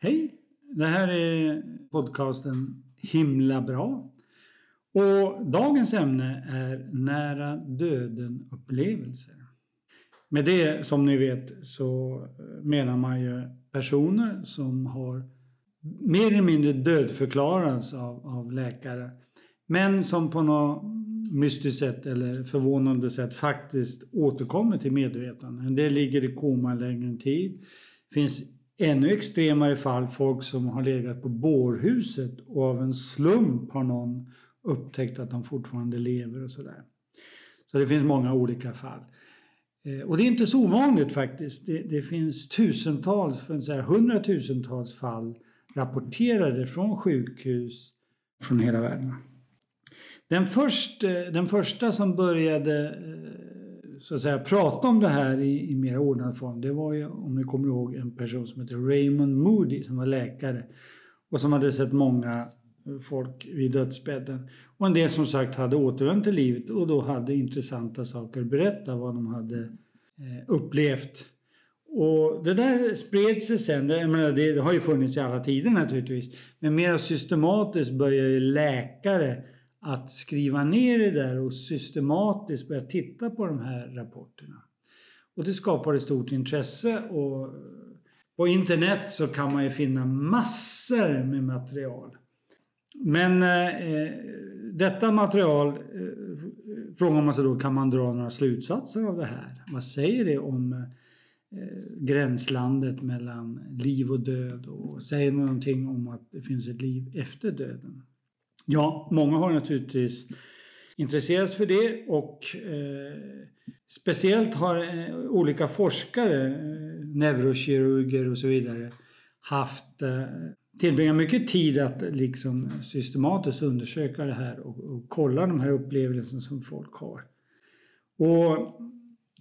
Hej! Det här är podcasten Himla bra. Och dagens ämne är nära döden-upplevelser. Med det, som ni vet, så eh, menar man ju personer som har mer eller mindre dödförklarats av, av läkare. Men som på något mystiskt sätt eller förvånande sätt faktiskt återkommer till medvetande. En del ligger i koma längre tid. Finns ännu extremare fall folk som har legat på bårhuset och av en slump har någon upptäckt att de fortfarande lever och sådär. Så det finns många olika fall. Eh, och det är inte så ovanligt faktiskt. Det, det finns tusentals, för att säga hundratusentals fall rapporterade från sjukhus från hela världen. Den, först, eh, den första som började eh, så att säga, prata om det här i, i mer ordnad form det var ju, om ni kommer ihåg, en person som heter Raymond Moody som var läkare och som hade sett många folk vid dödsbädden. Och en del som sagt hade återvänt till livet och då hade intressanta saker att berätta vad de hade eh, upplevt. Och det där spred sig sen, jag menar, det har ju funnits i alla tider naturligtvis, men mer systematiskt började läkare att skriva ner det där och systematiskt börja titta på de här rapporterna. Och det skapade stort intresse och på internet så kan man ju finna massor med material. Men eh, detta material eh, frågar man sig då, kan man dra några slutsatser av det här? Vad säger det om eh, gränslandet mellan liv och död och säger någonting om att det finns ett liv efter döden? Ja, många har naturligtvis intresserats för det och eh, speciellt har eh, olika forskare, eh, neurokirurger och så vidare, haft eh, tillbringat mycket tid att liksom systematiskt undersöka det här och, och kolla de här upplevelserna som folk har. Och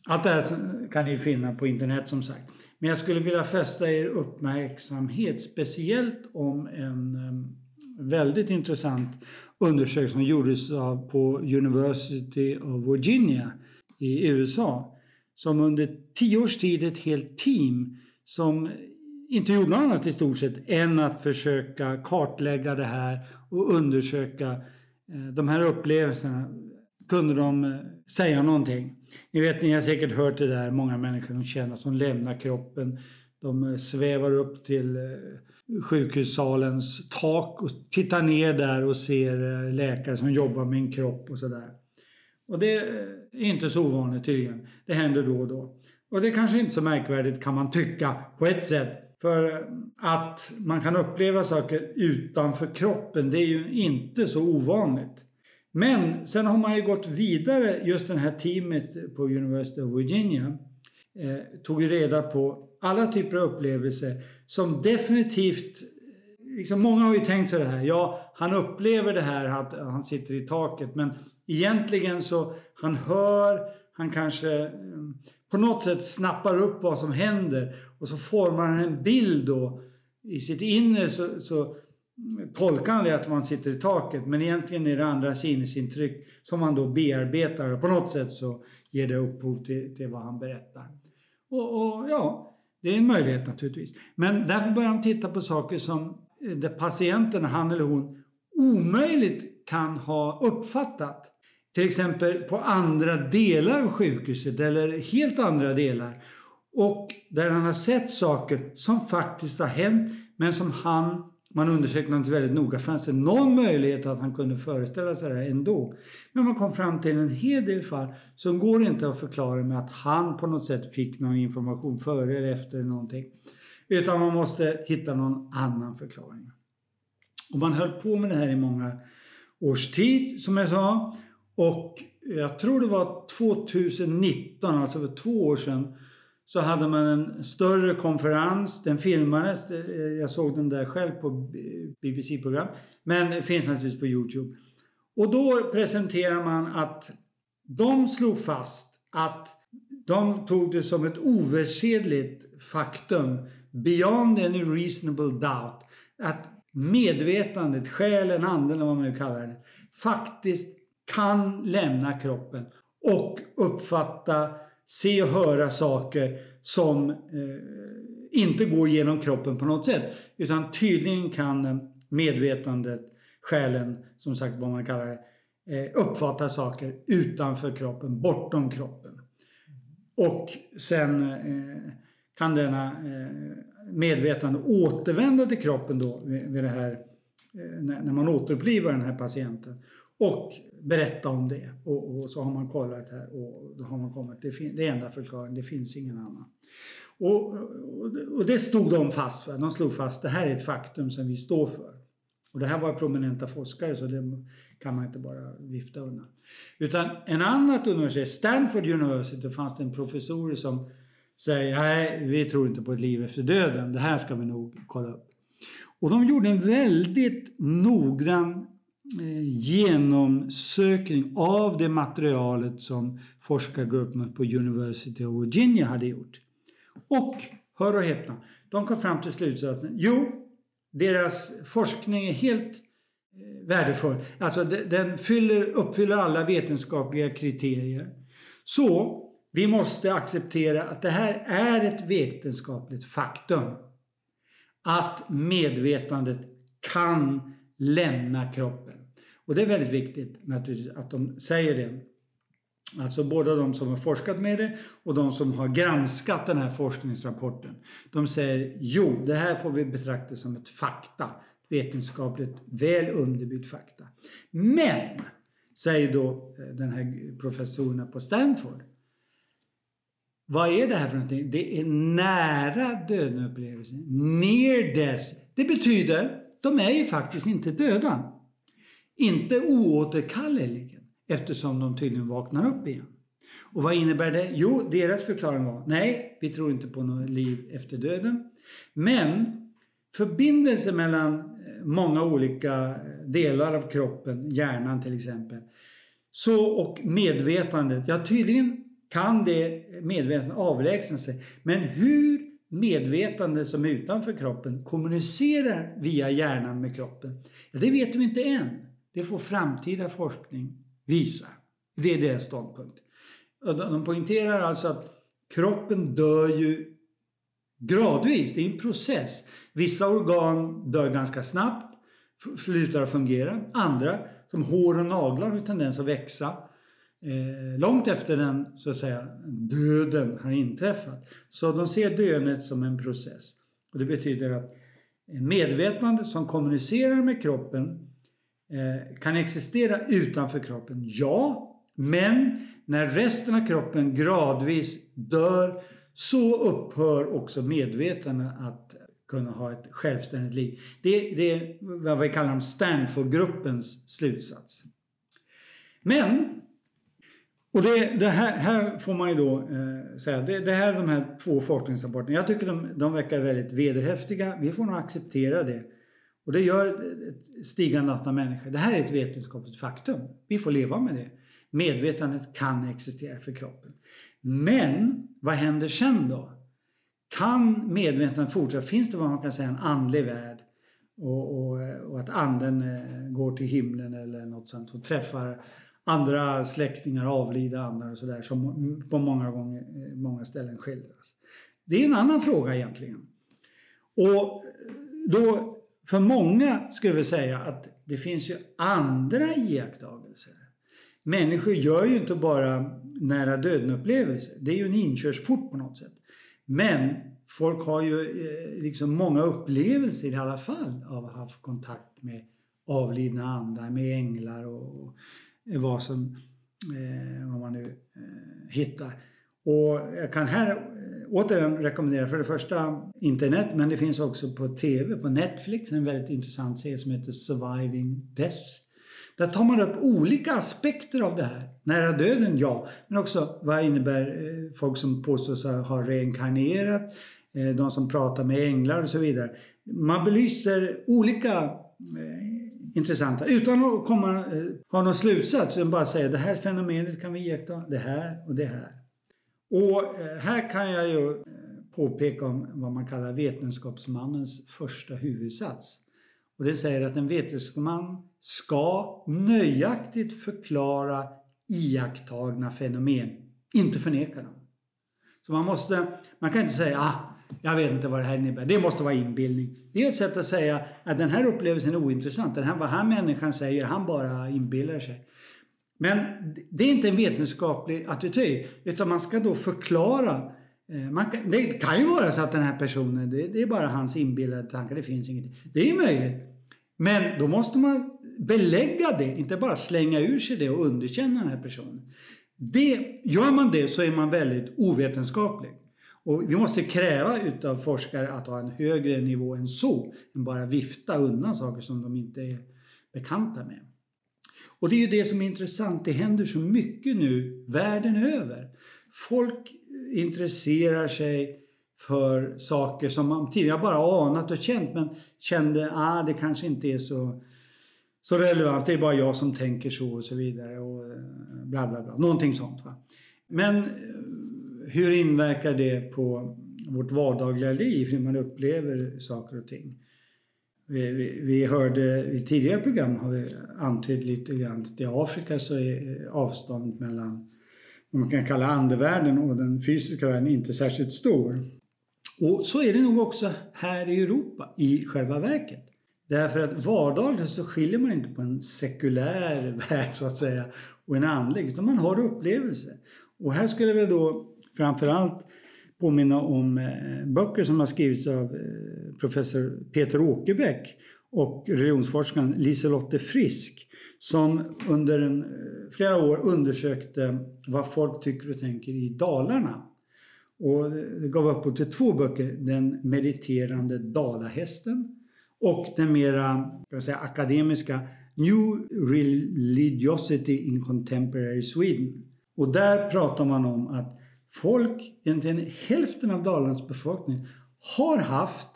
allt det här kan ni finna på internet som sagt. Men jag skulle vilja fästa er uppmärksamhet speciellt om en eh, väldigt intressant undersökning som gjordes av, på University of Virginia i USA. Som under tio års tid ett helt team som inte gjorde något annat i stort sett än att försöka kartlägga det här och undersöka eh, de här upplevelserna. Kunde de eh, säga någonting? Ni vet, ni har säkert hört det där, många människor som känner att de lämnar kroppen. De eh, svävar upp till sjukhussalens tak och tittar ner där och ser eh, läkare som jobbar med en kropp och sådär. Och det är inte så ovanligt tydligen. Det händer då och då. Och det är kanske inte så märkvärdigt kan man tycka på ett sätt. För eh, att man kan uppleva saker utanför kroppen, det är ju inte så ovanligt. Men sen har man ju gått vidare, just det här teamet på University of Virginia eh, tog ju reda på alla typer av upplevelser som definitivt Liksom många har ju tänkt sig det här. Ja, han upplever det här att han sitter i taket. Men egentligen så han hör, han kanske eh, på något sätt snappar upp vad som händer och så formar han en bild då. I sitt inre så, så tolkar han det att man sitter i taket men egentligen är det andra sinnesintryck som han då bearbetar och på något sätt så ger det upphov till, till vad han berättar. Och, och, ja, det är en möjlighet naturligtvis. Men därför börjar han titta på saker som eh, där patienten, han eller hon, omöjligt kan ha uppfattat till exempel på andra delar av sjukhuset eller helt andra delar. Och där han har sett saker som faktiskt har hänt men som han, man undersökte något väldigt noga, fanns det någon möjlighet att han kunde föreställa sig det här ändå. Men man kom fram till en hel del fall som går inte att förklara med att han på något sätt fick någon information före eller efter någonting. Utan man måste hitta någon annan förklaring. Och man höll på med det här i många års tid som jag sa. Och jag tror det var 2019, alltså för två år sedan, så hade man en större konferens. Den filmades. Jag såg den där själv på BBC-program. Men det finns naturligtvis på Youtube. Och då presenterar man att de slog fast att de tog det som ett oversedligt faktum, beyond any reasonable doubt, att medvetandet, själen, anden eller vad man nu kallar det, faktiskt kan lämna kroppen och uppfatta, se och höra saker som eh, inte går genom kroppen på något sätt. Utan tydligen kan eh, medvetandet, själen, som sagt vad man kallar det, eh, uppfatta saker utanför kroppen, bortom kroppen. Och sen eh, kan denna eh, medvetande återvända till kroppen då vid det här, eh, när man återupplivar den här patienten och berätta om det. Och, och, så har man kollat här och då har man kommit, det, fin, det är enda förklaringen, det finns ingen annan. Och, och, och, det stod de fast för. De slog fast det här är ett faktum som vi står för. Och det här var prominenta forskare så det kan man inte bara vifta undan. Utan en annat universitet, Stanford University, fanns det en professor som säger nej, vi tror inte på ett liv efter döden. Det här ska vi nog kolla upp. Och de gjorde en väldigt noggrann Eh, genomsökning av det materialet som forskargruppen på University of Virginia hade gjort. Och, hör och häpna, de kom fram till slutsatsen, jo, deras forskning är helt eh, värdefull. Alltså den fyller, uppfyller alla vetenskapliga kriterier. Så vi måste acceptera att det här är ett vetenskapligt faktum. Att medvetandet kan lämna kroppen. Och det är väldigt viktigt naturligtvis att de säger det. Alltså både de som har forskat med det och de som har granskat den här forskningsrapporten. De säger jo, det här får vi betrakta som ett fakta. Vetenskapligt väl underbyggt fakta. Men, säger då eh, den här professorerna på Stanford. Vad är det här för någonting? Det är nära döden-upplevelsen. Near death. Det betyder, de är ju faktiskt inte döda. Inte oåterkalleligen eftersom de tydligen vaknar upp igen. Och vad innebär det? Jo, deras förklaring var nej, vi tror inte på något liv efter döden. Men förbindelsen mellan eh, många olika eh, delar av kroppen, hjärnan till exempel, så och medvetandet, ja tydligen kan det medvetandet avlägsna sig. Men hur medvetandet som är utanför kroppen kommunicerar via hjärnan med kroppen, ja, det vet vi inte än. Det får framtida forskning visa. Det är deras ståndpunkt. De poängterar alltså att kroppen dör ju gradvis, det är en process. Vissa organ dör ganska snabbt, slutar att fungera. Andra, som hår och naglar, har tendens att växa eh, långt efter den så att säga, döden har inträffat. Så de ser döendet som en process. Och det betyder att medvetandet som kommunicerar med kroppen Eh, kan existera utanför kroppen? Ja, men när resten av kroppen gradvis dör så upphör också medvetandet att kunna ha ett självständigt liv. Det, det är vad vi kallar Stanfordgruppens slutsats. Men, och det, det här, här, får man ju då eh, säga, det, det, här är de här två forskningsrapporterna. Jag tycker de, de verkar väldigt vederhäftiga. Vi får nog acceptera det. Och det gör ett stigande antal människor. Det här är ett vetenskapligt faktum. Vi får leva med det. Medvetandet kan existera för kroppen. Men vad händer sen då? Kan medvetandet fortsätta? Finns det vad man kan säga en andlig värld? Och, och, och, att anden eh, går till himlen eller något sånt och träffar andra släktingar, avlida andar och sådär som på många, gånger, eh, många ställen skildras. Det är en annan fråga egentligen. Och då för många skulle vi säga att det finns ju andra iakttagelser. Människor gör ju inte bara nära döden-upplevelser. Det är ju en inkörsport på något sätt. Men folk har ju eh, liksom många upplevelser i alla fall av att ha haft kontakt med avlidna andar, med änglar och, vad som eh, vad man nu eh, hittar. Och jag kan här eh, återigen rekommendera för det första internet men det finns också på TV, på Netflix, en väldigt intressant serie som heter Surviving Death. Där tar man upp olika aspekter av det här. Nära döden, ja. Men också vad innebär eh, folk som påstås ha reinkarnerat, eh, de som pratar med änglar och så vidare. Man belyser olika intressanta utan att komma, ha någon slutsats. Utan bara säga det här fenomenet kan vi iaktta, det här och det här. Och eh, här kan jag ju eh, påpeka om vad man kallar vetenskapsmannens första huvudsats. Och det säger att en vetenskapsman ska nöjaktigt förklara iakttagna fenomen, inte förneka dem. Så man måste, man kan inte säga ah, jag vet inte vad det här innebär. Det måste vara inbildning. Det är ett sätt att säga att den här upplevelsen är ointressant. Den här, vad här människan säger, han bara inbillar sig. Men det är inte en vetenskaplig attityd, utan man ska då förklara. Eh, man kan, det kan ju vara så att den här personen, det, det är bara hans inbillade tankar, det finns ingenting. Det är möjligt. Men då måste man belägga det, inte bara slänga ur sig det och underkänna den här personen. Det, gör man det så är man väldigt ovetenskaplig. Och vi måste kräva utav forskare att ha en högre nivå än så, än bara vifta undan saker som de inte är bekanta med. Och det är ju det som är intressant, det händer så mycket nu världen över. Folk intresserar sig för saker som man tidigare bara anat och känt men kände att ah, det kanske inte är så, så relevant, det är bara jag som tänker så och så vidare. Och eh, bla bla bla, någonting sånt. Va? Men eh, hur inverkar det på vårt vardagliga liv, hur man upplever saker och ting? Vi, vi, vi hörde i tidigare program har vi antytt lite grann att i Afrika så är avståndet mellan vad man kan kalla andevärlden och den fysiska världen inte särskilt stor. Och så är det nog också här i Europa i själva verket. Därför att vardagligen så skiljer man inte på en sekulär värld så att säga och en andlig, utan man har upplevelser. Och här skulle vi då framförallt påminna om eh, böcker som har skrivits av eh, professor Peter Åkerbäck och religionsforskaren Liselotte Frisk som under en, eh, flera år undersökte vad folk tycker och tänker i Dalarna. Och det gav upphov till två böcker, Den mediterande dalahästen och den mera säga, akademiska New Religiosity in Contemporary Sweden. Och där pratar man om att folk, egentligen hälften av Dalarnas befolkning, har haft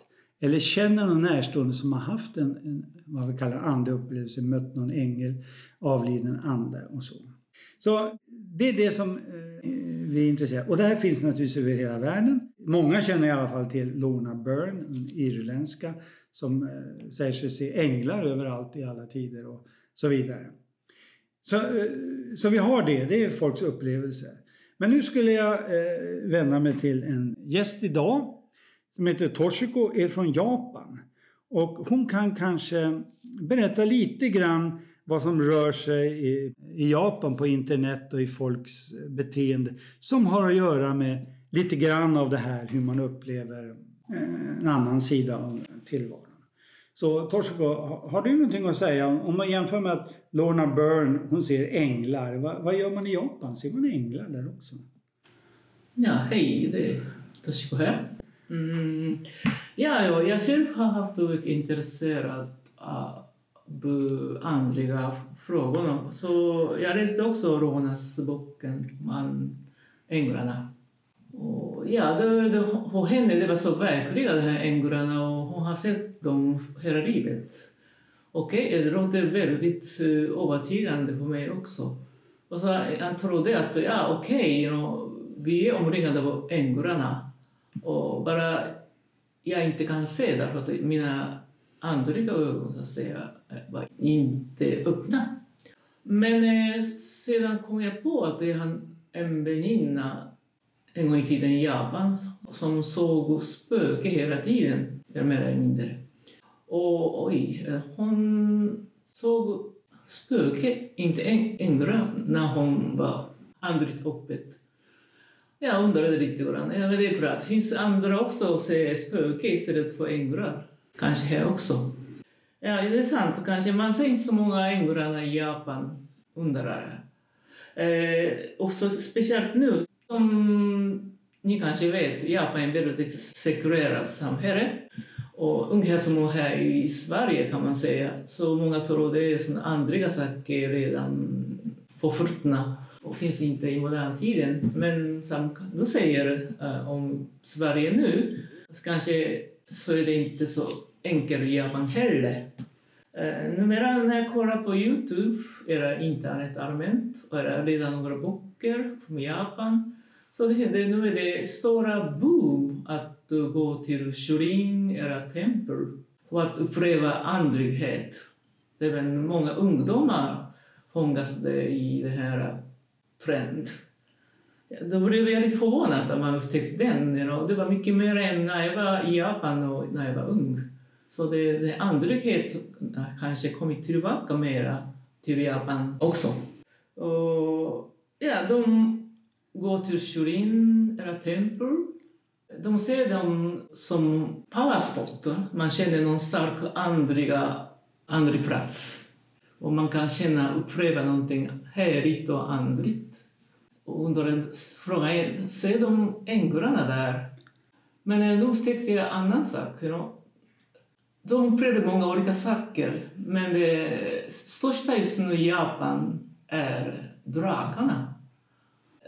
eller känner någon närstående som har haft en, en vad vi kallar andeupplevelse, mött någon ängel, avliden ande och så. Så det är det som eh, vi är intresserade av. Och det här finns naturligtvis över hela världen. Många känner i alla fall till Lorna Byrne, en irländska, som eh, säger sig se änglar överallt i alla tider och så vidare. Så, eh, så vi har det, det är folks upplevelser. Men nu skulle jag eh, vända mig till en gäst idag som heter Toshiko, är från Japan. Och hon kan kanske berätta lite grann vad som rör sig i, i Japan på internet och i folks beteende som har att göra med lite grann av det här hur man upplever eh, en annan sida av tillvaron. Så Toshiko, har du någonting att säga om man jämför med att Lorna Byrne, hon ser änglar. Vad, vad gör man i Japan? Ser man änglar där också? Ja, hej, det är Toshiko här. Mm. Ja, ja, jag själv har haft mycket intresserad av andliga frågor. Så jag läste också Ronas boken Man, Änglarna. Och ja, det, det, för henne det var så verkliga de här änglarna och hon har sett dem hela livet. Okej, okay, det låter väldigt uh, övertygande för mig också. Och så jag trodde att ja, okej, okay, you know, vi är omringade av änglarna och bara jag inte kan se därför att mina andliga ögon så att säga var inte öppna. Men eh, sedan kom jag på att jag hade en väninna en gång i tiden i Japan som såg spöke hela tiden, mer eller mindre. Och oj, eh, hon såg spöke, inte en grön, när hon var andligt öppet. Jag undrade lite grann. Ja, det är bra. det finns andra också som ser spöken istället för änglar. Kanske här också. Ja, det är sant. Kanske man ser inte så många änglar i Japan, undrar jag. Eh, och så speciellt nu som ni kanske vet, Japan är ett väldigt sekulerat samhälle. Och ungefär som här i Sverige kan man säga. Så många tror det är såna andliga saker redan förflutna och finns inte i modern tiden. Men som du säger uh, om Sverige nu, så kanske så är det inte så enkelt i Japan heller. Uh, numera när jag kollar på Youtube, era internet allmänt, och är redan några böcker från Japan så det, det, nu är det stora boom att gå till Shurin eller tempel och att uppleva andlighet. Även många ungdomar fångas det i det här trend. Då blev jag lite förvånad att man upptäckte den. You know. Det var mycket mer än när jag var i Japan och när jag var ung. Så det, det andlighet kanske kommit tillbaka mera till Japan också. Och, ja, de går till Shurin eller tempel. De ser dem som powerspot. Man känner någon stark andliga, andlig plats. Och man kan känna, uppleva någonting härligt och andligt. Och under en fråga ser de änglarna där. Men eh, då upptäckte jag en annan sak. You know. De upplevde många olika saker, men det största just nu i Japan är drakarna.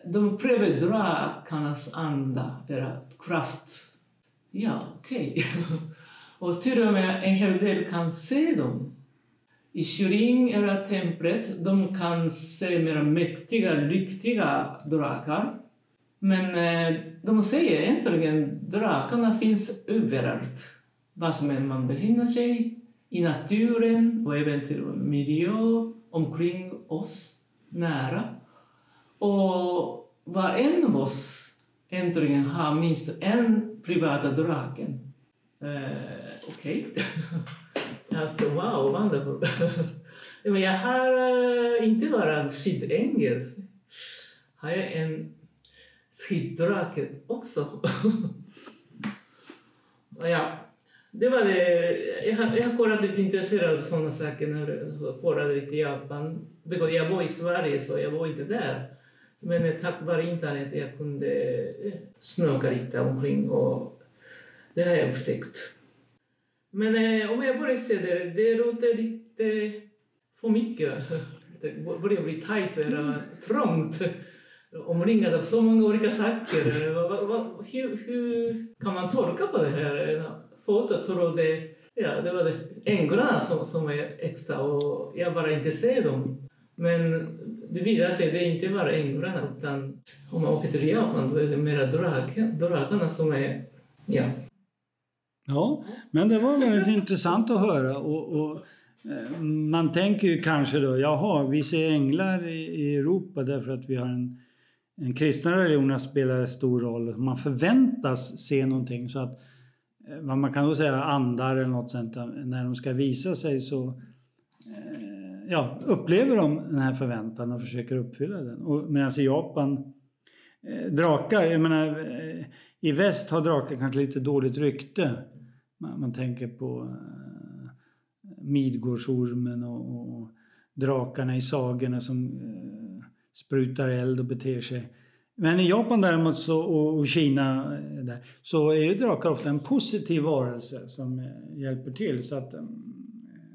De upplever drakarnas anda, eller kraft. Ja, okej. Okay. och till och med en hel del kan se dem. I Shirin eller templet, de kan se mer mäktiga, lyckliga drakar. Men eh, de säger egentligen drakarna finns överallt var som än man befinner sig, i naturen och även till miljö omkring oss, nära. Och var en av oss äntligen har minst en privata draken. Eh, Okej. Okay. jag wow, wonderful. Men jag har eh, inte bara en skyddängel. Har jag en skiddrake också. ja, det var det. Jag har, jag har kollat lite intresserad av sådana saker när jag kollade lite i Japan. Jag var i Sverige så jag var inte där. Men eh, tack vare internet jag kunde jag snöka lite omkring och det har jag upptäckt. Men eh, om jag börjar se det, det låter lite för mycket. Det börjar bli tajt eller trångt. Omringad av så många olika saker. Eh, hur, hur kan man tolka på det här? Eh, fotot trodde ja, det var det änglarna som, som är äkta och jag bara inte ser dem. Men det visar sig att det är inte bara änglarna utan om man åker till Japan då är det mera drag, dragarna som är, ja. Ja, men det var väldigt intressant att höra och, och eh, man tänker ju kanske då, jaha, vi ser änglar i, i Europa därför att vi har en, en kristna religion spelar stor roll. Man förväntas se någonting så att eh, vad man kan då säga andar eller något sånt, eh, när de ska visa sig så ja, upplever de den här förväntan och försöker uppfylla den. Medan i Japan, eh, drakar, jag menar i väst har drakar kanske lite dåligt rykte. Man, man tänker på eh, Midgårdsormen och, och drakarna i sagorna som eh, sprutar eld och beter sig men i Japan däremot så, och Kina eh, där, så är ju drakar ofta en positiv varelse som eh, hjälper till. Så att, mm,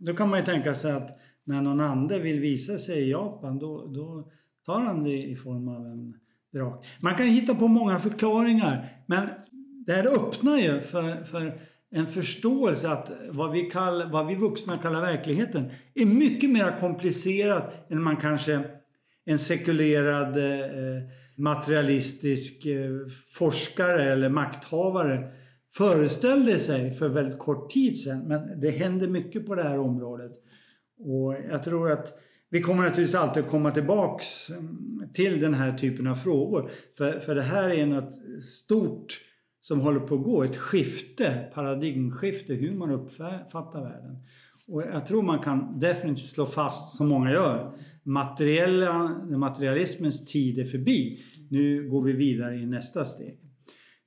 då kan man ju tänka sig att när någon ande vill visa sig i Japan då, då tar han det i form av en drak. Man kan hitta på många förklaringar men det här öppnar ju för, för en förståelse att vad vi, kall, vad vi vuxna kallar verkligheten är mycket mer komplicerat än man kanske en sekulerad eh, materialistisk eh, forskare eller makthavare föreställde sig för väldigt kort tid sedan. Men det händer mycket på det här området. Och jag tror att vi kommer naturligtvis alltid att komma tillbaks mm, till den här typen av frågor. För, för det här är något stort som håller på att gå. Ett skifte, paradigmskifte, hur man uppfattar världen. Och jag tror man kan definitivt slå fast, som många gör, materiella, materialismens tid är förbi. Nu går vi vidare i nästa steg.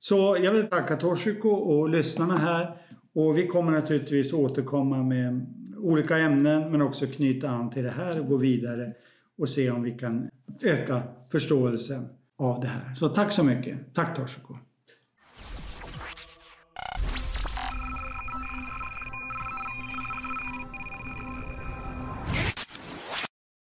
Så jag vill tacka Toshiko och lyssnarna här. Och vi kommer naturligtvis återkomma med olika ämnen men också knyta an till det här och gå vidare och se om vi kan öka förståelsen av det här. Så tack så mycket. Tack Toshiko.